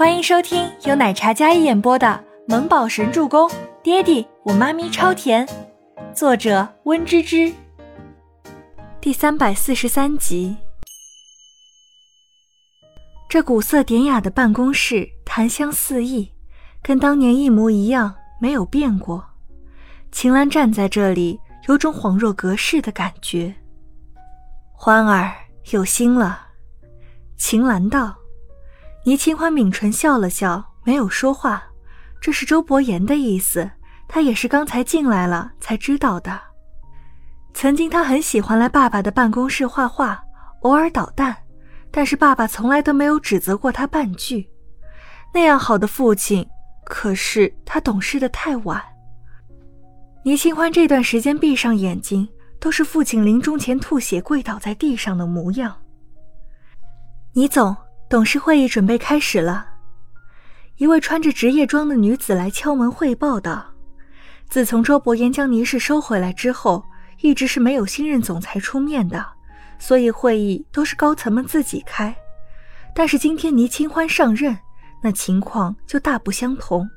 欢迎收听由奶茶嘉一演播的《萌宝神助攻》，爹地我妈咪超甜，作者温芝芝。第三百四十三集。这古色典雅的办公室，檀香四溢，跟当年一模一样，没有变过。秦岚站在这里，有种恍若隔世的感觉。欢儿有心了，秦岚道。倪清欢抿唇笑了笑，没有说话。这是周伯言的意思，他也是刚才进来了才知道的。曾经他很喜欢来爸爸的办公室画画，偶尔捣蛋，但是爸爸从来都没有指责过他半句。那样好的父亲，可是他懂事的太晚。倪清欢这段时间闭上眼睛，都是父亲临终前吐血跪倒在地上的模样。倪总。董事会议准备开始了，一位穿着职业装的女子来敲门汇报道：“自从周伯言将倪氏收回来之后，一直是没有新任总裁出面的，所以会议都是高层们自己开。但是今天倪清欢上任，那情况就大不相同。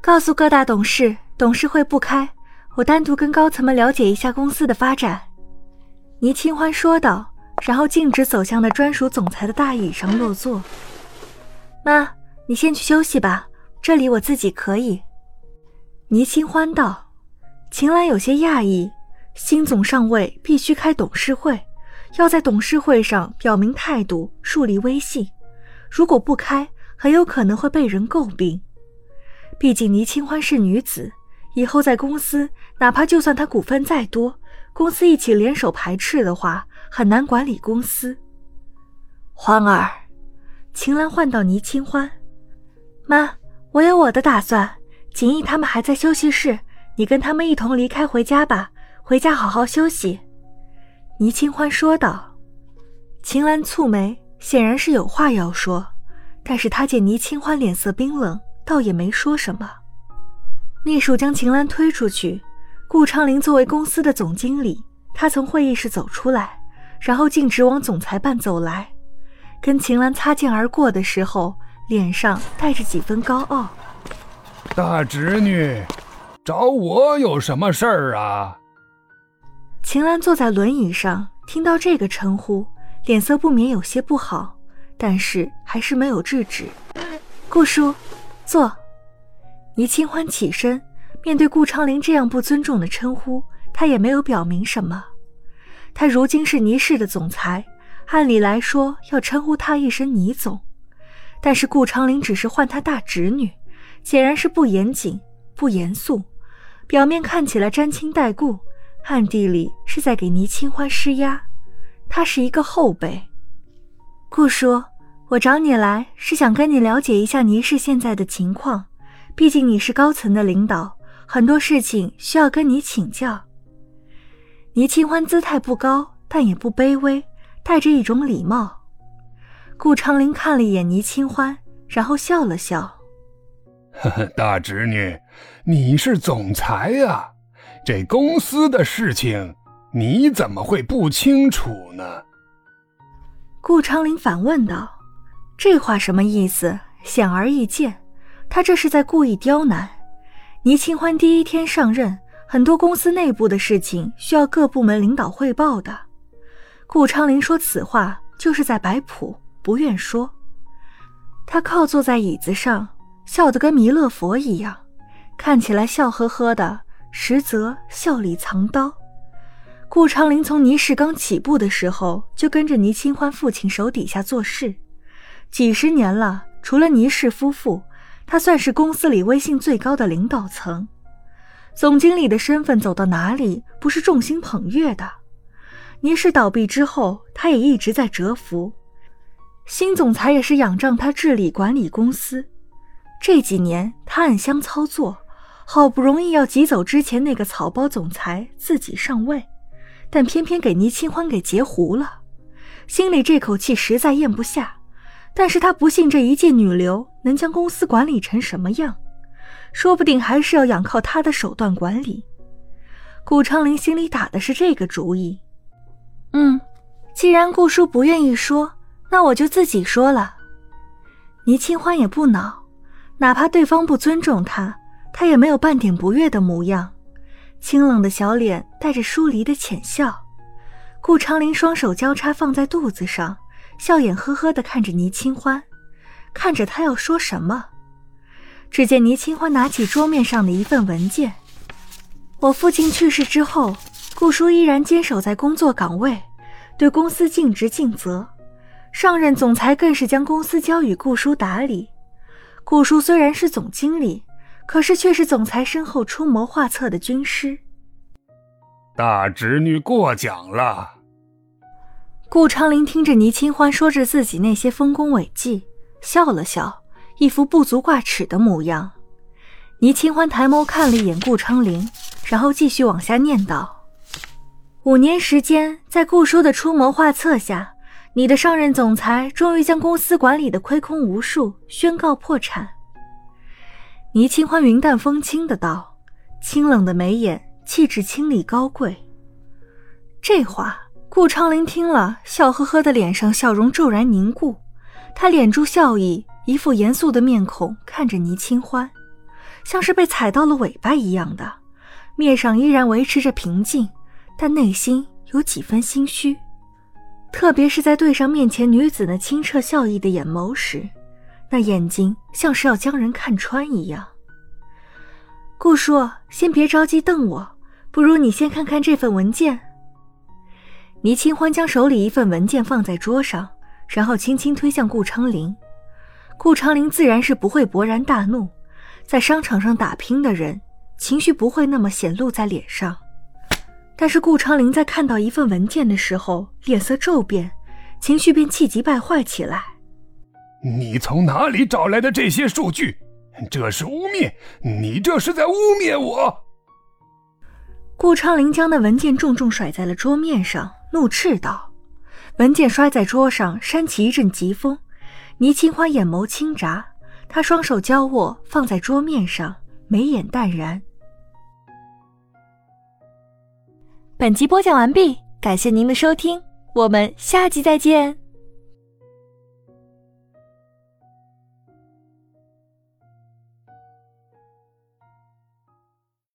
告诉各大董事，董事会不开，我单独跟高层们了解一下公司的发展。”倪清欢说道。然后径直走向那专属总裁的大椅上落座。妈，你先去休息吧，这里我自己可以。倪清欢道。秦岚有些讶异，新总上位必须开董事会，要在董事会上表明态度，树立威信。如果不开，很有可能会被人诟病。毕竟倪清欢是女子，以后在公司，哪怕就算她股份再多，公司一起联手排斥的话。很难管理公司。欢儿，秦岚唤到倪清欢，妈，我有我的打算。锦逸他们还在休息室，你跟他们一同离开回家吧，回家好好休息。倪清欢说道。秦岚蹙眉，显然是有话要说，但是他见倪清欢脸色冰冷，倒也没说什么。秘书将秦岚推出去，顾昌林作为公司的总经理，他从会议室走出来。然后径直往总裁办走来，跟秦岚擦肩而过的时候，脸上带着几分高傲。大侄女，找我有什么事儿啊？秦岚坐在轮椅上，听到这个称呼，脸色不免有些不好，但是还是没有制止。顾叔，坐。倪清欢起身，面对顾昌林这样不尊重的称呼，他也没有表明什么。他如今是倪氏的总裁，按理来说要称呼他一声倪总，但是顾长林只是唤他大侄女，显然是不严谨、不严肃，表面看起来沾亲带故，暗地里是在给倪清欢施压。他是一个后辈。顾叔，我找你来是想跟你了解一下倪氏现在的情况，毕竟你是高层的领导，很多事情需要跟你请教。倪清欢姿态不高，但也不卑微，带着一种礼貌。顾长林看了一眼倪清欢，然后笑了笑：“呵呵，大侄女，你是总裁呀，这公司的事情你怎么会不清楚呢？”顾长林反问道：“这话什么意思？显而易见，他这是在故意刁难。倪清欢第一天上任。”很多公司内部的事情需要各部门领导汇报的。顾昌林说此话就是在摆谱，不愿说。他靠坐在椅子上，笑得跟弥勒佛一样，看起来笑呵呵的，实则笑里藏刀。顾昌林从倪氏刚起步的时候就跟着倪清欢父亲手底下做事，几十年了，除了倪氏夫妇，他算是公司里威信最高的领导层。总经理的身份走到哪里不是众星捧月的？倪氏倒闭之后，他也一直在蛰伏。新总裁也是仰仗他治理管理公司。这几年他暗箱操作，好不容易要挤走之前那个草包总裁自己上位，但偏偏给倪清欢给截胡了，心里这口气实在咽不下。但是他不信这一介女流能将公司管理成什么样。说不定还是要仰靠他的手段管理。顾昌林心里打的是这个主意。嗯，既然顾叔不愿意说，那我就自己说了。倪清欢也不恼，哪怕对方不尊重他，他也没有半点不悦的模样。清冷的小脸带着疏离的浅笑。顾长林双手交叉放在肚子上，笑眼呵呵地看着倪清欢，看着他要说什么。只见倪清欢拿起桌面上的一份文件。我父亲去世之后，顾叔依然坚守在工作岗位，对公司尽职尽责。上任总裁更是将公司交与顾叔打理。顾叔虽然是总经理，可是却是总裁身后出谋划策的军师。大侄女过奖了。顾长林听着倪清欢说着自己那些丰功伟绩，笑了笑，一副不足挂齿的模样。倪清欢抬眸看了一眼顾昌林，然后继续往下念道：“五年时间，在顾叔的出谋划策下。”你的上任总裁终于将公司管理的亏空无数，宣告破产。倪清欢云淡风轻的道，清冷的眉眼，气质清丽高贵。这话，顾昌林听了，笑呵呵的脸上笑容骤然凝固，他敛住笑意，一副严肃的面孔看着倪清欢，像是被踩到了尾巴一样的，面上依然维持着平静，但内心有几分心虚。特别是在对上面前女子那清澈笑意的眼眸时，那眼睛像是要将人看穿一样。顾叔，先别着急瞪我，不如你先看看这份文件。倪清欢将手里一份文件放在桌上，然后轻轻推向顾昌林。顾长林自然是不会勃然大怒，在商场上打拼的人，情绪不会那么显露在脸上。但是顾长林在看到一份文件的时候，脸色骤变，情绪便气急败坏起来。你从哪里找来的这些数据？这是污蔑！你这是在污蔑我！顾长林将那文件重重甩在了桌面上，怒斥道：“文件摔在桌上，扇起一阵疾风。”倪清欢眼眸轻眨，他双手交握放在桌面上，眉眼淡然。本集播讲完毕，感谢您的收听，我们下集再见。